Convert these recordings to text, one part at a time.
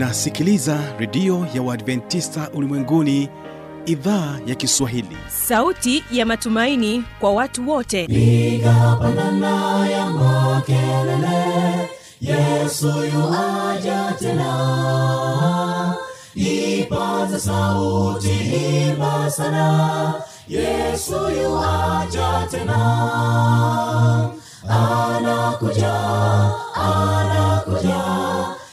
unasikiliza redio ya uadventista ulimwenguni idhaa ya kiswahili. Sauti ya matumaini kwa watu wote. Piga pandana ya makelele yesu yuaja tena. Ipaza sauti imba sana yesu yuaja tena. Anakuja anakuja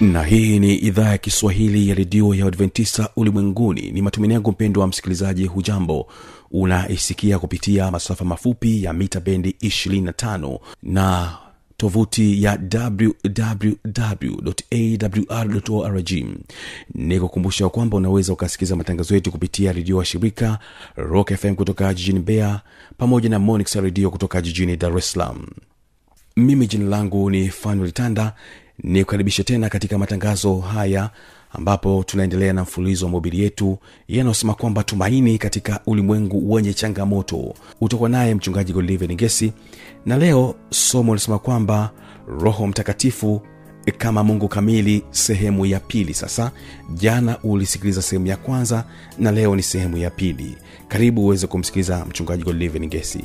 na hii ni idhaa ya kiswahili ya redio ya adventista ulimwenguni. Ni matumaini yangu mpendo wa msikilizaji hujambo? Unaisikia kupitia masafa mafupi ya mita bendi 25 na tovuti ya wwwawrorg ni kukumbusha kwamba unaweza ukasikiza matangazo yetu kupitia redio wa shirika rock fm kutoka jijini bea pamoja na monix redio kutoka jijini dar es salaam. Mimi jina langu ni fanuel tanda ni kukaribisha tena katika matangazo haya ambapo tunaendelea na mfululizo wa mobili yetu yanayosema kwamba tumaini katika ulimwengu wenye changamoto. Utakuwa naye mchungaji golive gesi na leo somo linasema kwamba roho mtakatifu kama mungu kamili sehemu ya pili. Sasa jana ulisikiliza sehemu ya kwanza na leo ni sehemu ya pili. Karibu uweze kumsikiliza mchungaji golive ngesi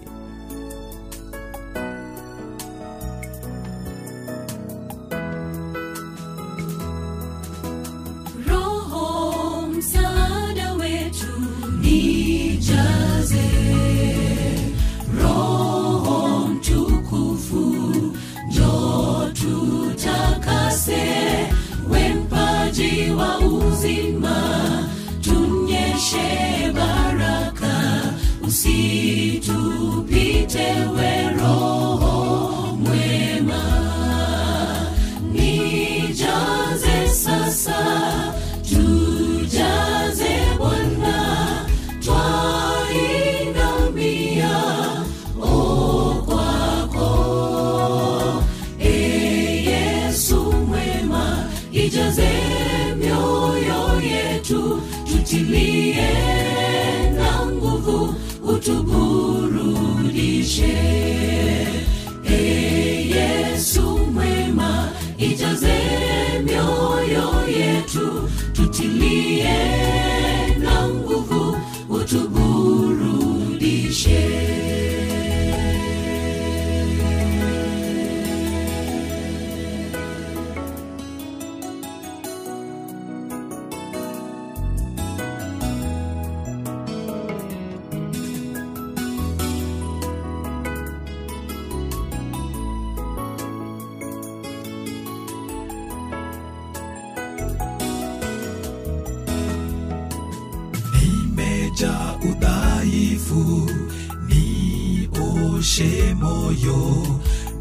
nioshe moyo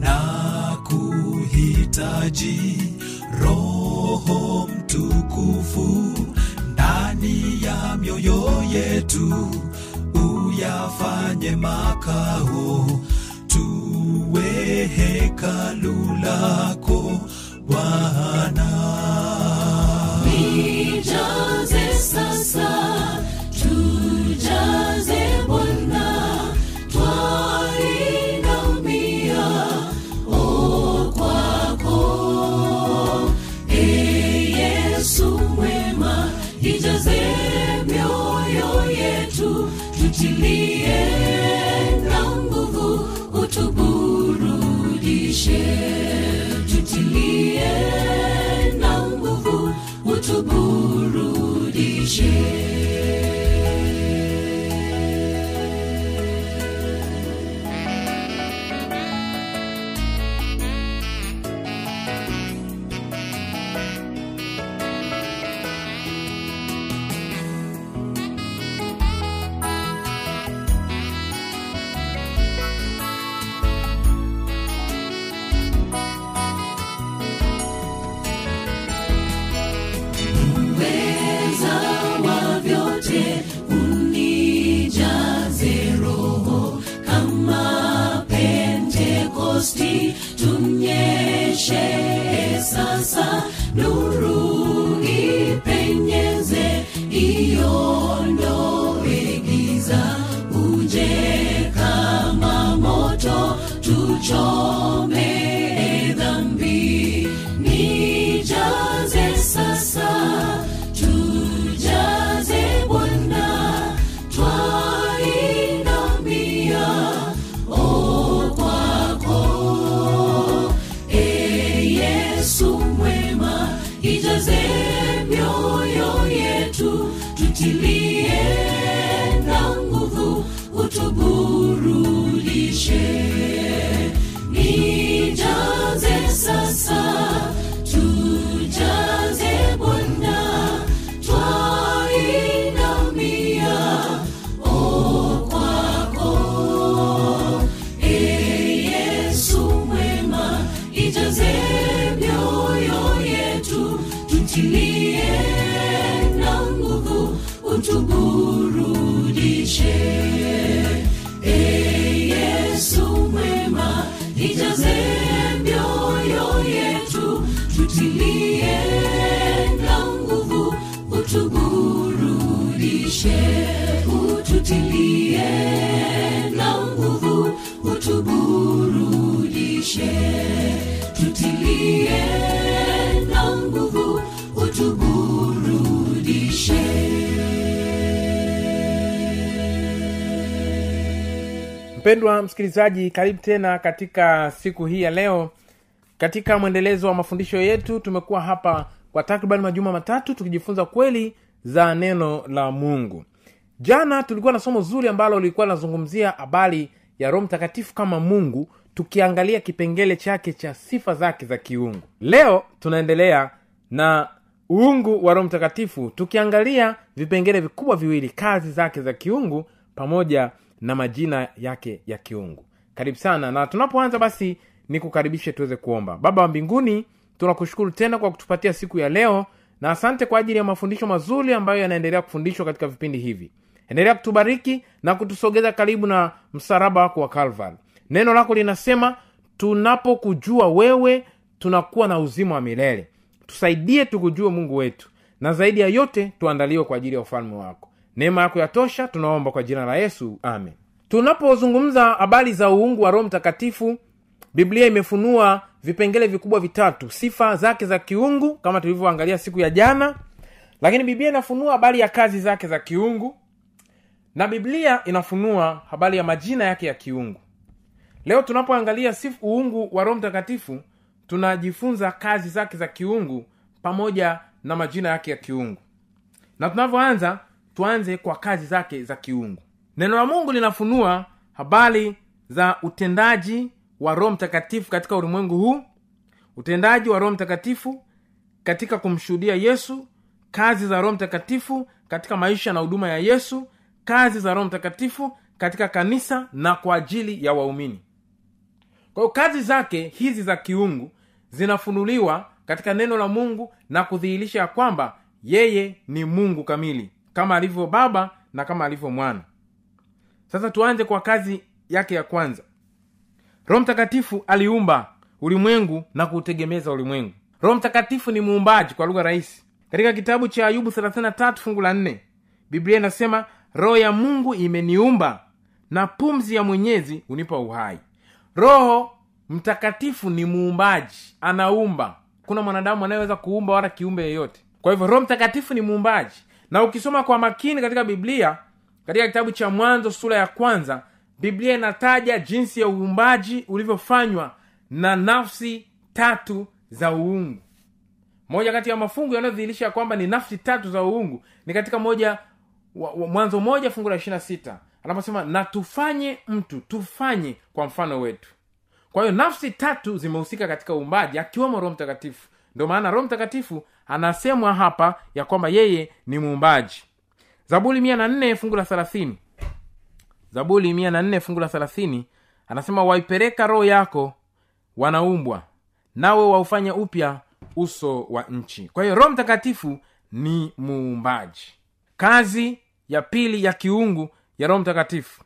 na kuhitaji roho mtukufu. Ndani ya mioyo yetu uyafanye makao. Tuwe hekalu lako bwana utuburudishe tutilie na nje kama moto tucho tuburudishe, nijaze sasa, tujaze Bwana, twainamia o. E Yesu mwema, ijaze mioyo yetu, tutilie na nguvu, utuburudishe. Ijaze mioyo yetu tutilie na nguvu utuburudishe. Ututilie na nguvu utuburudishe. Tutilie mpendwa msikilizaji karibu tena katika siku hii ya leo. Katika mwendelezo wa mafundisho yetu tumekuwa hapa kwa takriban majuma matatu tukijifunza kweli za neno la mungu. Jana tulikuwa na somo zuri ambalo lilikuwa linazungumzia habari ya roho mtakatifu kama mungu tukiangalia kipengele chake cha sifa zake za kiungu. Leo tunaendelea na uungu wa roho mtakatifu tukiangalia vipengele vikubwa viwili kazi zake za kiungu pamoja na majina yake ya kiungu. Karibu sana na tunapoanza basi nikukaribishe tuweze kuomba. Baba wa mbinguni tunakushukuru tena kwa kutupatia siku ya leo na asante kwa ajili ya mafundisho mazuri ambayo yanaendelea kufundishwa katika vipindi hivi. Endelea kutubariki na kutusogeza karibu na msaraba wako wa calvary. Neno lako linasema tunapokujua wewe tunakuwa na uzima wa milele. Tusaidie tukujue mungu wetu na zaidi ya yote tuandaliwe kwa ajili ya ufalme wako neema yako yatosha tunaomba kwa jina la yesu amen. Tunapozungumza habari za uungu wa roho mtakatifu biblia imefunua vipengele vikubwa vitatu. Sifa zake za kiungu kama tulivyoangalia siku ya jana lakini biblia inafunua habari ya kazi zake za kiungu na biblia inafunua habari ya majina yake ya kiungu. Leo tunapoangalia uungu wa roho mtakatifu tunajifunza kazi zake za kiungu pamoja na majina yake ya kiungu. Na tunavyoanza tuanze kwa kazi zake za kiungu. Neno la mungu linafunua habari za utendaji wa roho mtakatifu katika ulimwengu huu. Utendaji wa roho mtakatifu katika kumshuhudia yesu. Kazi za roho mtakatifu katika maisha na huduma ya yesu. Kazi za roho mtakatifu katika kanisa na kwa ajili ya waumini. Kwa hiyo kazi zake hizi za kiungu zinafunuliwa katika neno la mungu na kudhihirisha ya kwamba yeye ni mungu kamili kama alivyo baba na kama alivyo mwana. Sasa tuanze kwa kazi yake ya kwanza. Roho mtakatifu aliumba ulimwengu na kuutegemeza ulimwengu. Roho mtakatifu ni muumbaji kwa lugha rahisi. Katika kitabu cha ayubu 33 fungu la 4 biblia inasema roho ya mungu imeniumba na pumzi ya mwenyezi hunipa uhai. Roho mtakatifu ni muumbaji anaumba. Kuna mwanadamu anayeweza kuumba wala kiumbe yeyote. Kwa hivyo roho mtakatifu ni muumbaji na ukisoma kwa makini katika biblia katika kitabu cha mwanzo sura ya kwanza biblia inataja jinsi ya uumbaji ulivyofanywa na nafsi tatu za uungu. Moja kati ya mafungu yanayodhihirisha kwamba ni nafsi tatu za uungu ni katika moja wa, wa, mwanzo moja fungu la ishirina sita anaposema na tufanye mtu tufanye kwa mfano wetu. Kwa hiyo nafsi tatu zimehusika katika uumbaji akiwemo roho mtakatifu. Ndio maana roho mtakatifu anasemwa hapa ya kwamba yeye ni muumbaji. Zaburi mia na nne fungu la thelathini. Zaburi mia na nne fungu la thelathini anasema waipeleka roho yako wanaumbwa nawe waufanya upya uso wa nchi. Kwa hiyo roho mtakatifu ni muumbaji. Kazi ya pili ya kiungu ya roho mtakatifu.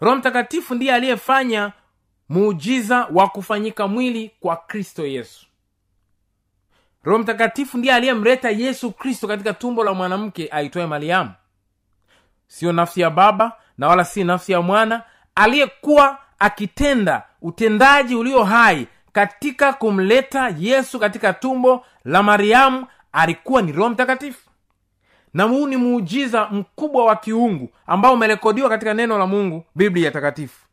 Roho mtakatifu ndiye aliyefanya muujiza wa kufanyika mwili kwa kristo yesu roho mtakatifu ndiye aliyemleta yesu kristo katika tumbo la mwanamke aitwaye mariamu. Siyo nafsi ya baba na wala si nafsi ya mwana aliyekuwa akitenda utendaji ulio hai katika kumleta yesu katika tumbo la mariamu alikuwa ni roho mtakatifu. Na huu ni muujiza mkubwa wa kiungu ambao umerekodiwa katika neno la mungu biblia takatifu.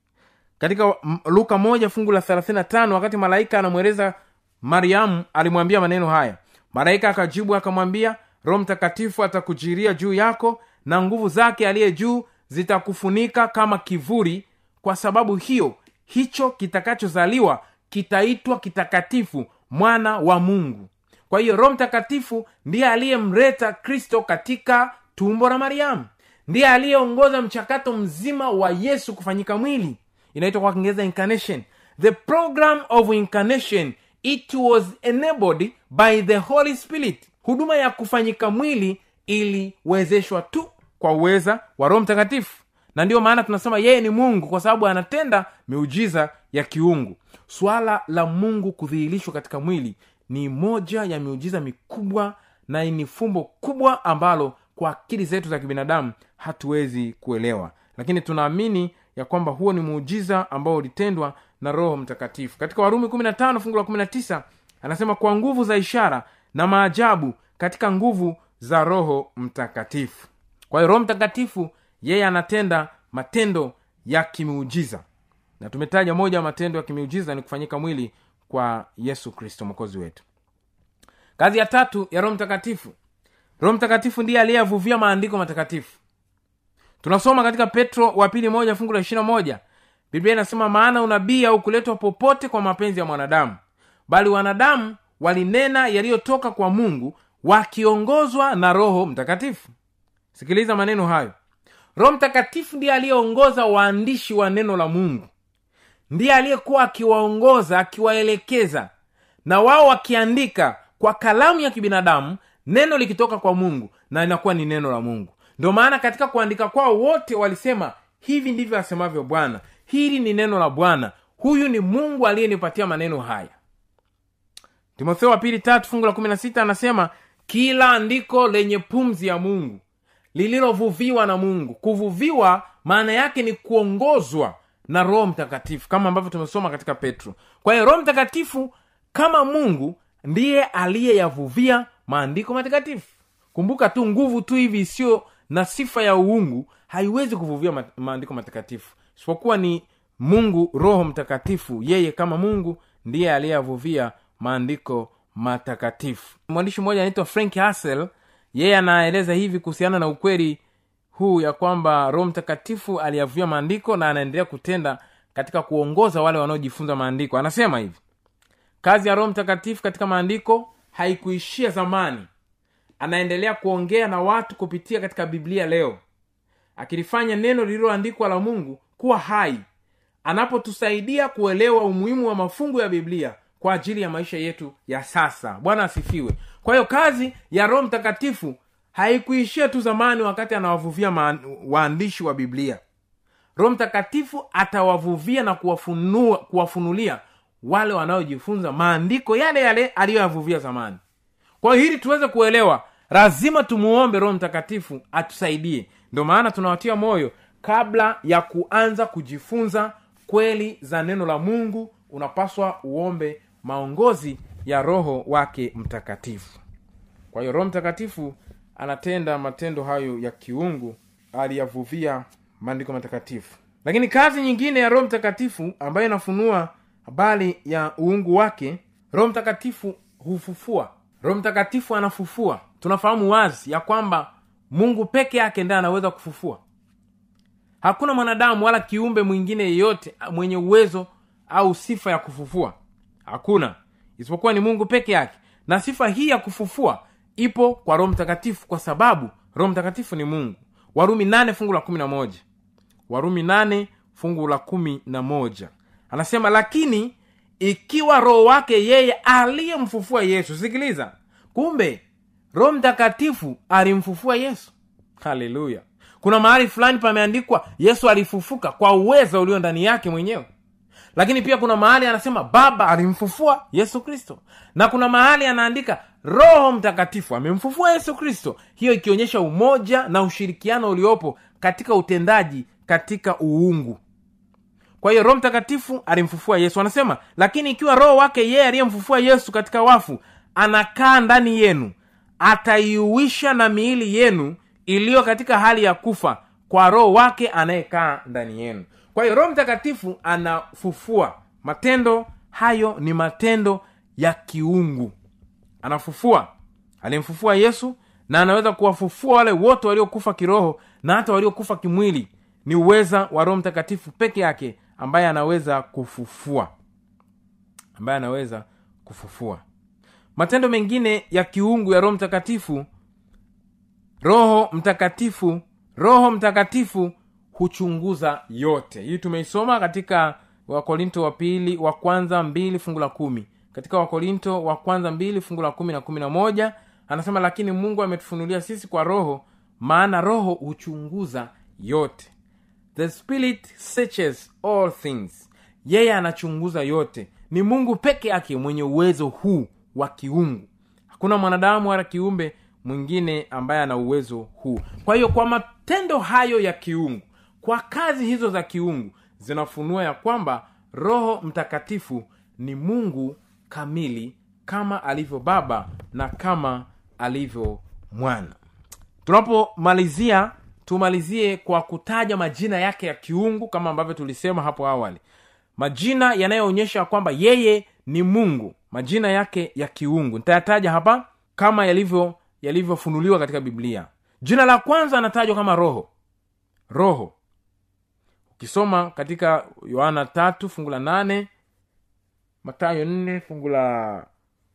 Katika luka moja fungu la 35 wakati malaika anamweleza mariamu alimwambia maneno haya. Malaika akajibu akamwambia roho mtakatifu atakujiria juu yako na nguvu zake aliye juu zitakufunika kama kivuli. Kwa sababu hiyo hicho kitakachozaliwa kitaitwa kitakatifu mwana wa mungu. Kwa hiyo roho mtakatifu ndiye aliyemleta kristo katika tumbo la mariamu. Ndiye aliyeongoza mchakato mzima wa yesu kufanyika mwili. Inaitwa kwa kiingereza incarnation. The program of incarnation it was enabled by the holy spirit. Huduma ya kufanyika mwili iliwezeshwa tu kwa uweza wa roho mtakatifu. Na ndiyo maana tunasema yeye ni mungu kwa sababu anatenda miujiza ya kiungu. Swala la mungu kudhihirishwa katika mwili ni moja ya miujiza mikubwa na ni fumbo kubwa ambalo kwa akili zetu za kibinadamu hatuwezi kuelewa. Lakini tunaamini ya kwamba huo ni muujiza ambao ulitendwa na roho mtakatifu. Katika warumi 15 fungu la 19 anasema kwa nguvu za ishara na maajabu katika nguvu za roho mtakatifu. Kwa hiyo roho mtakatifu yeye anatenda matendo ya kimiujiza. Na tumetaja moja matendo ya kimiujiza ni kufanyika mwili kwa yesu kristo mwokozi wetu. Kazi ya tatu ya roho mtakatifu. Roho mtakatifu ndiye aliyeyavuvia maandiko matakatifu. Tunasoma katika petro wa pili moja fungu la ishirina moja biblia inasema maana unabii haukuletwa popote kwa mapenzi ya mwanadamu bali wanadamu walinena yaliyotoka kwa mungu wakiongozwa na roho mtakatifu. Sikiliza maneno hayo. Roho mtakatifu ndiye aliyeongoza waandishi wa neno la mungu. Ndiye aliyekuwa akiwaongoza akiwaelekeza na wao wakiandika kwa kalamu ya kibinadamu neno likitoka kwa mungu na inakuwa ni neno la mungu. Ndio maana katika kuandika kwao wote walisema hivi ndivyo asemavyo bwana hili ni neno la bwana. Huyu ni mungu aliyenipatia maneno haya. Timotheo wa pili tatu fungu la kumi na sita anasema kila andiko lenye pumzi ya mungu lililovuviwa na mungu. Kuvuviwa maana yake ni kuongozwa na roho mtakatifu kama ambavyo tumesoma katika petro. Kwa hiyo roho mtakatifu kama mungu ndiye aliyeyavuvia maandiko matakatifu. Kumbuka tu nguvu tu hivi isiyo na sifa ya uungu haiwezi kuvuvia maandiko matakatifu isipokuwa ni mungu roho mtakatifu. Yeye kama mungu ndiye aliyeyavuvia maandiko matakatifu. Mwandishi mmoja anaitwa frank hassel yeye anaeleza hivi kuhusiana na ukweli huu ya kwamba roho mtakatifu aliyavuvia maandiko na anaendelea kutenda katika kuongoza wale wanaojifunza maandiko. Anasema hivi kazi ya roho mtakatifu katika maandiko haikuishia zamani. Anaendelea kuongea na watu kupitia katika biblia leo. Akilifanya neno lililoandikwa la mungu kuwa hai anapotusaidia kuelewa umuhimu wa mafungu ya biblia kwa ajili ya maisha yetu ya sasa. Bwana asifiwe. Kwa hiyo kazi ya roho mtakatifu haikuishia tu zamani wakati anawavuvia waandishi wa biblia. Roho mtakatifu atawavuvia na kuwafunua, kuwafunulia wale wanaojifunza maandiko yale yale aliyoyavuvia zamani. Kwa hili tuweze kuelewa lazima tumuombe roho mtakatifu atusaidie. Ndio maana tunawatia moyo kabla ya kuanza kujifunza kweli za neno la mungu unapaswa uombe maongozi ya roho wake mtakatifu. Kwa hiyo roho mtakatifu anatenda matendo hayo ya kiungu aliyavuvia maandiko matakatifu. Lakini kazi nyingine ya roho mtakatifu ambayo inafunua habari ya uungu wake roho mtakatifu hufufua. Roho mtakatifu anafufua. Tunafahamu wazi ya kwamba mungu peke yake ndiye anaweza kufufua hakuna mwanadamu wala kiumbe mwingine yeyote mwenye uwezo au sifa ya kufufua. Hakuna. Isipokuwa ni mungu peke yake. Na sifa hii ya kufufua ipo kwa roho mtakatifu kwa sababu roho mtakatifu ni mungu. Warumi nane fungu la kumi na moja. Warumi nane fungu la kumi na moja. Anasema lakini ikiwa roho wake yeye aliyemfufua yesu sikiliza kumbe roho mtakatifu alimfufua yesu. Haleluya kuna mahali fulani pameandikwa yesu alifufuka kwa uwezo ulio ndani yake mwenyewe. Lakini pia kuna mahali anasema baba alimfufua yesu kristo. Na kuna mahali anaandika roho mtakatifu amemfufua yesu kristo. Hiyo ikionyesha umoja na ushirikiano uliopo katika utendaji katika uungu. Kwa hiyo roho mtakatifu alimfufua yesu. Anasema lakini ikiwa roho wake yeye aliyemfufua yesu katika wafu anakaa ndani yenu ataiuisha na miili yenu iliyo katika hali ya kufa kwa roho wake anayekaa ndani yenu. Kwa hiyo roho mtakatifu anafufua matendo. Hayo ni matendo ya kiungu. Anafufua. Alimfufua yesu na anaweza kuwafufua wale wote waliokufa kiroho na hata waliokufa kimwili. Ni uweza wa roho mtakatifu peke yake ambaye anaweza kufufua. Ambaye anaweza kufufua. Matendo mengine ya kiungu ya roho mtakatifu roho mtakatifu roho mtakatifu huchunguza yote. Hii tumeisoma katika wakorinto wa pili wa kwanza mbili fungu la kumi. Katika wakorinto wa kwanza mbili fungu la kumi na kumi na moja anasema lakini mungu ametufunulia sisi kwa roho maana roho huchunguza yote. The spirit searches all things. Yeye anachunguza yote. Ni mungu peke yake mwenye uwezo huu wa kiungu. Hakuna mwanadamu wala kiumbe mwingine ambaye ana uwezo huu. Kwa hiyo kwa matendo hayo ya kiungu kwa kazi hizo za kiungu zinafunua ya kwamba roho mtakatifu ni mungu kamili kama alivyo baba na kama alivyo mwana. Tunapomalizia tumalizie kwa kutaja majina yake ya kiungu kama ambavyo tulisema hapo awali. Majina yanayoonyesha kwamba yeye ni mungu majina yake ya kiungu. Nitayataja hapa kama yalivyo yalivyofunuliwa katika biblia. Jina la kwanza anatajwa kama roho. Roho. Ukisoma katika yohana tatu fungu la nane matayo nne fungu la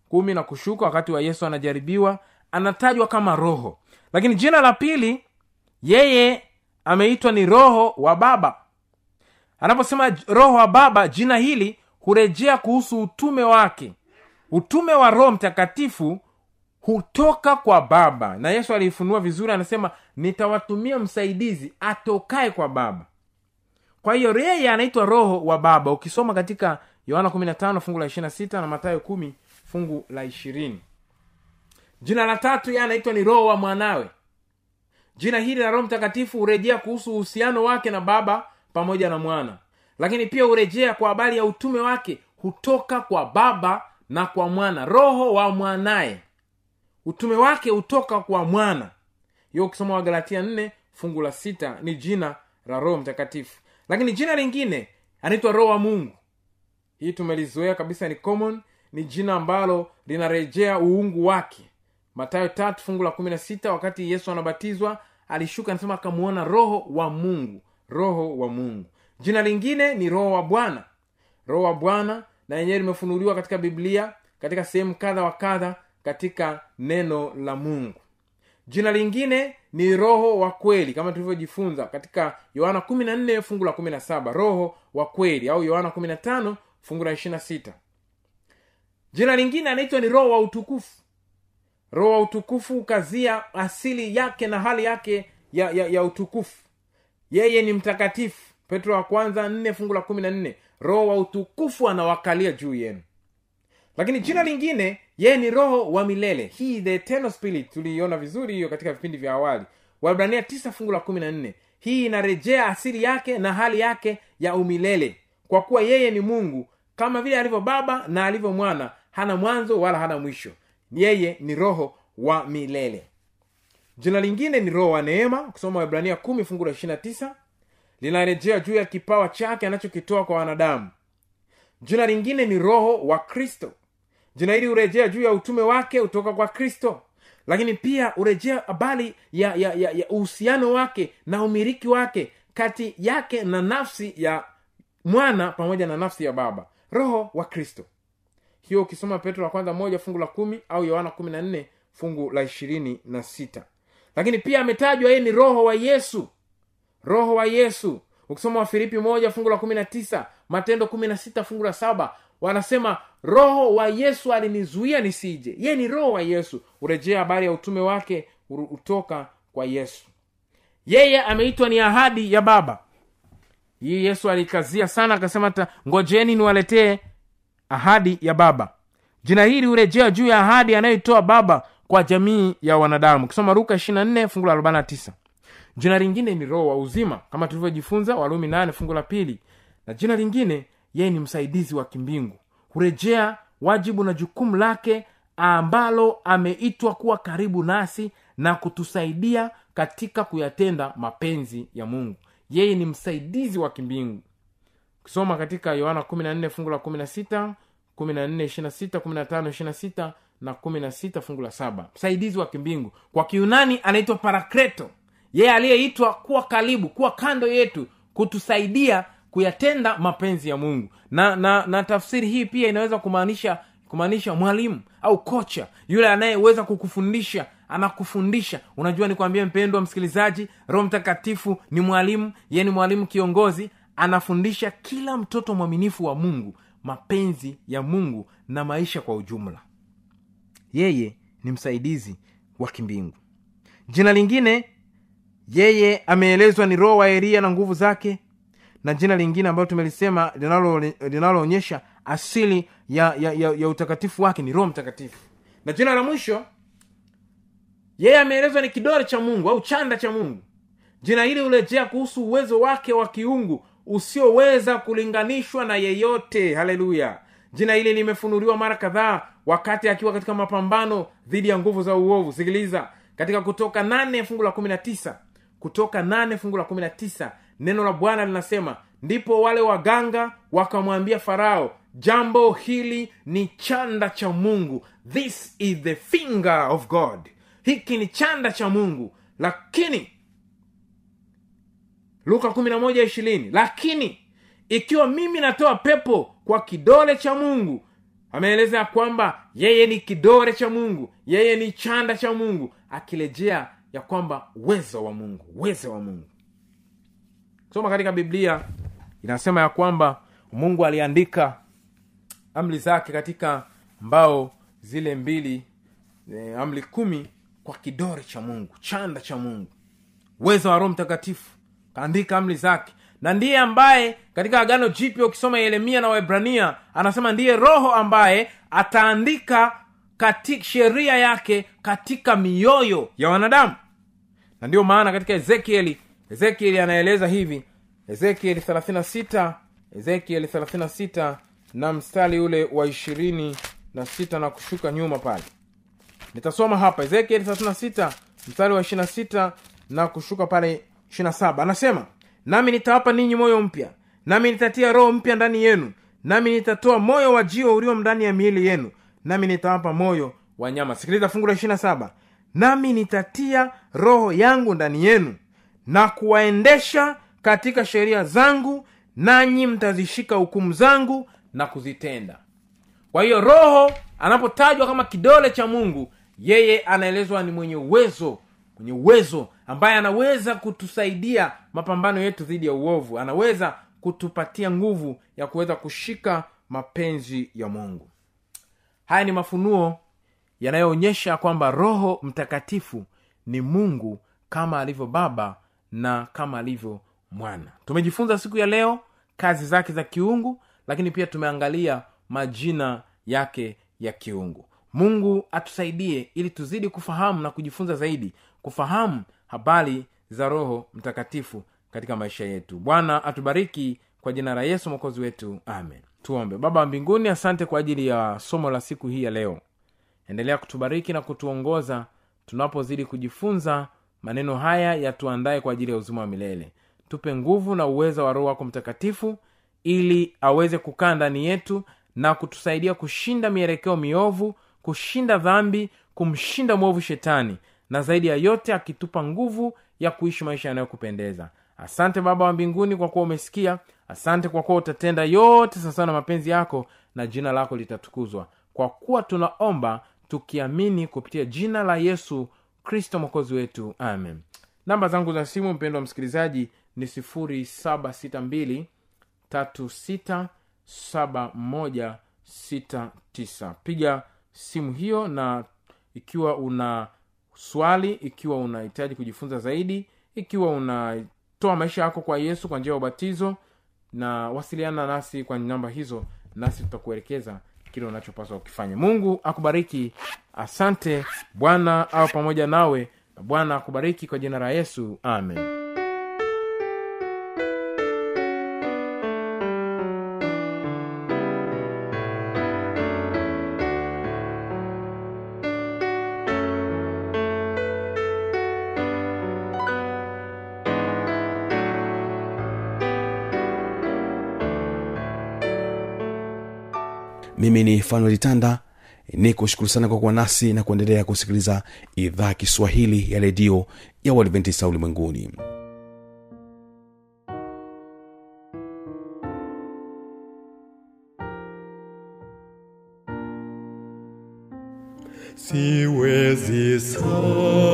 kumi na kushuka wakati wa yesu anajaribiwa anatajwa kama roho. Lakini jina la pili yeye ameitwa ni roho wa baba. Anaposema roho wa baba jina hili hurejea kuhusu utume wake. Utume wa roho mtakatifu hutoka kwa baba. Na yesu aliifunua vizuri anasema nitawatumia msaidizi atokaye kwa baba. Kwa hiyo yeye anaitwa roho wa baba. Ukisoma katika yohana 15 fungu la 26 na matayo 1 fungu la 20 jina la tatu yeye anaitwa ni roho wa mwanawe. Jina hili la roho mtakatifu hurejea kuhusu uhusiano wake na baba pamoja na mwana. Lakini pia hurejea kwa habari ya utume wake hutoka kwa baba na kwa mwana. Roho wa mwanaye utume wake hutoka kwa mwana. Hiyo ukisoma wagalatia nne fungu la sita ni jina la roho mtakatifu. Lakini jina lingine anaitwa roho wa mungu. Hii tumelizoea kabisa ni common ni jina ambalo linarejea uungu wake. Matayo tatu fungu la kumi na sita wakati yesu anabatizwa alishuka anasema akamuona roho wa mungu. Roho wa mungu. Jina lingine ni roho wa bwana. Roho wa bwana na yenyewe limefunuliwa katika biblia katika sehemu kadha wa kadha katika neno la mungu. Jina lingine ni roho wa kweli kama tulivyojifunza katika yohana 14 fungu la 17 roho wa kweli au yohana 15 fungu la 26 jina lingine anaitwa ni roho wa utukufu. Roho wa utukufu ukazia asili yake na hali yake ya, ya, ya utukufu. Yeye ni mtakatifu. Petro wa kwanza 4 fungu la kumi na nne. Roho wa utukufu anawakalia juu yenu lakini jina lingine yeye ni roho wa milele. Hii the eternal spirit tuliiona vizuri hiyo katika vipindi vya awali. Waibrania tisa fungu la kumi na nne. Hii inarejea asili yake na hali yake ya umilele. Kwa kuwa yeye ni mungu kama vile alivyo baba na alivyo mwana hana mwanzo wala hana mwisho. Yeye ni roho wa milele. Jina lingine ni roho wa neema kusoma waibrania kumi fungu la ishirina tisa. Linarejea juu ya kipawa chake anachokitoa kwa wanadamu. Jina lingine ni roho wa kristo jina hili hurejea juu ya utume wake utoka kwa kristo. Lakini pia hurejea habari ya ya uhusiano wake na umiliki wake kati yake na nafsi ya mwana pamoja na nafsi ya baba. Roho wa kristo. Hiyo ukisoma petro wa kwanza moja fungu la kumi au yohana kumi na nne fungu la ishirini na sita. Lakini pia ametajwa yeye ni roho wa yesu. Roho wa yesu. Ukisoma wafilipi moja fungu la kumi na tisa matendo kumi na sita fungu la saba wanasema roho wa yesu alinizuia nisije. Yeye ni roho wa yesu. Urejea habari ya utume wake hutoka kwa yesu. Yeye ameitwa ni ahadi ya baba. Hii yesu alikazia sana akasema ta ngojeni niwaletee ahadi ya baba. Jina hili hurejea juu ya ahadi anayoitoa baba kwa jamii ya wanadamu. Ukisoma luka 24 fungu la 49 jina lingine ni roho wa uzima kama tulivyojifunza walumi 8 fungu la pili. Na jina lingine yeye ni msaidizi wa kimbingu. Hurejea wajibu na jukumu lake ambalo ameitwa kuwa karibu nasi na kutusaidia katika kuyatenda mapenzi ya mungu. Yeye ni msaidizi wa kimbingu. Ukisoma katika yohana 14 fungu la 16 14 26 15 26 na 16 fungu la saba. Msaidizi wa kimbingu. Kwa kiunani anaitwa parakleto. Yeye aliyeitwa kuwa karibu kuwa kando yetu kutusaidia kuyatenda mapenzi ya mungu. Na na na tafsiri hii pia inaweza kumaanisha kumaanisha mwalimu au kocha. Yule anayeweza kukufundisha anakufundisha. Unajua nikwambie mpendwa msikilizaji roho mtakatifu ni mwalimu yeye ni mwalimu kiongozi anafundisha kila mtoto mwaminifu wa mungu mapenzi ya mungu na maisha kwa ujumla. Yeye ni msaidizi wa kimbingu. Jina lingine yeye ameelezwa ni roho wa elia na nguvu zake na jina lingine ambalo tumelisema linaloonyesha asili ya, ya, ya, ya utakatifu wake ni roho mtakatifu. Na jina la mwisho yeye ameelezwa ni kidole cha mungu au chanda cha mungu. Jina hili hulejea kuhusu uwezo wake wa kiungu usioweza kulinganishwa na yeyote. Haleluya! Jina hili limefunuliwa mara kadhaa wakati akiwa katika mapambano dhidi ya nguvu za uovu. Sikiliza katika kutoka nane fungu la kumi na tisa kutoka nane fungu la kumi na tisa neno la bwana linasema ndipo wale waganga wakamwambia farao jambo hili ni chanda cha mungu. This is the finger of god. Hiki ni chanda cha mungu. Lakini luka 11:20 lakini ikiwa mimi natoa pepo kwa kidole cha mungu ameeleza ya kwamba yeye ni kidole cha mungu yeye ni chanda cha mungu akirejea ya kwamba uwezo wa mungu uwezo wa mungu soma katika biblia inasema ya kwamba mungu aliandika amri zake katika mbao zile mbili e, amri kumi kwa kidore cha mungu chanda cha mungu. Uwezo wa roho mtakatifu kaandika amri zake. Na ndiye ambaye katika agano jipya ukisoma yeremia na waebrania anasema ndiye roho ambaye ataandika katika sheria yake katika mioyo ya wanadamu. Na ndiyo maana katika ezekieli ezekieli anaeleza hivi. Ezekieli 36 ezekieli 36 na mstari ule wa ishirini na sita na kushuka nyuma pale. Nitasoma hapa. Ezekieli 36 mstari wa 26 na kushuka pale 27 anasema nami nitawapa ninyi moyo mpya nami nitatia roho mpya ndani yenu nami nitatoa moyo wa jio ulio ndani ya miili yenu nami nitawapa moyo wa nyama. Sikiliza fungu la 27 nami nitatia roho yangu ndani yenu na kuwaendesha katika sheria zangu nanyi mtazishika hukumu zangu na kuzitenda. Kwa hiyo roho anapotajwa kama kidole cha mungu yeye anaelezwa ni mwenye uwezo mwenye uwezo ambaye anaweza kutusaidia mapambano yetu dhidi ya uovu anaweza kutupatia nguvu ya kuweza kushika mapenzi ya mungu. Haya ni mafunuo yanayoonyesha kwamba roho mtakatifu ni mungu kama alivyo baba na kama alivyo mwana. Tumejifunza siku ya leo kazi zake za kiungu lakini pia tumeangalia majina yake ya kiungu. Mungu atusaidie ili tuzidi kufahamu na kujifunza zaidi kufahamu habari za roho mtakatifu katika maisha yetu. Bwana atubariki kwa jina la yesu mwokozi wetu. Amen. Tuombe. Baba wa mbinguni asante kwa ajili ya somo la siku hii ya leo. Endelea kutubariki na kutuongoza tunapozidi kujifunza maneno haya yatuandaye kwa ajili ya uzima wa milele. Tupe nguvu na uwezo wa roho wako mtakatifu ili aweze kukaa ndani yetu na kutusaidia kushinda mielekeo miovu kushinda dhambi kumshinda mwovu shetani na zaidi ya yote akitupa nguvu ya kuishi maisha yanayokupendeza. Asante baba wa mbinguni kwa kuwa umesikia. Asante kwa kuwa utatenda yote sasa na mapenzi yako na jina lako litatukuzwa. Kwa kuwa tunaomba tukiamini kupitia jina la yesu kristo mwokozi wetu amen. Namba zangu za simu mpendo wa msikilizaji ni 762 367169 piga simu hiyo na ikiwa una swali ikiwa unahitaji kujifunza zaidi ikiwa unatoa maisha yako kwa yesu kwa njia ya ubatizo na wasiliana nasi kwa namba hizo nasi tutakuelekeza kile unachopaswa ukifanya mungu akubariki. Asante. Bwana au pamoja nawe. Na bwana akubariki kwa jina la yesu. Amen mimi ni fanuel tanda ni kushukuru sana kwa kuwa nasi na kuendelea kusikiliza idhaa kiswahili ya redio ya uadventisa ulimwenguni. Siwezi safiri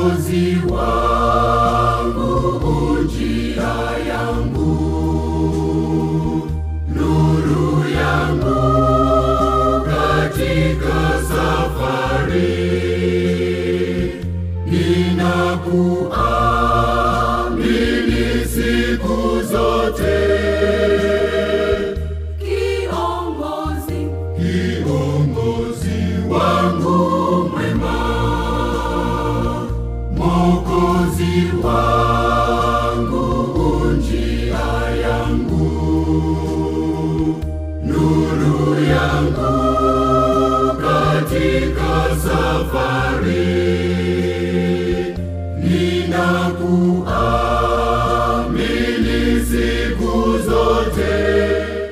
ukombozi wangu.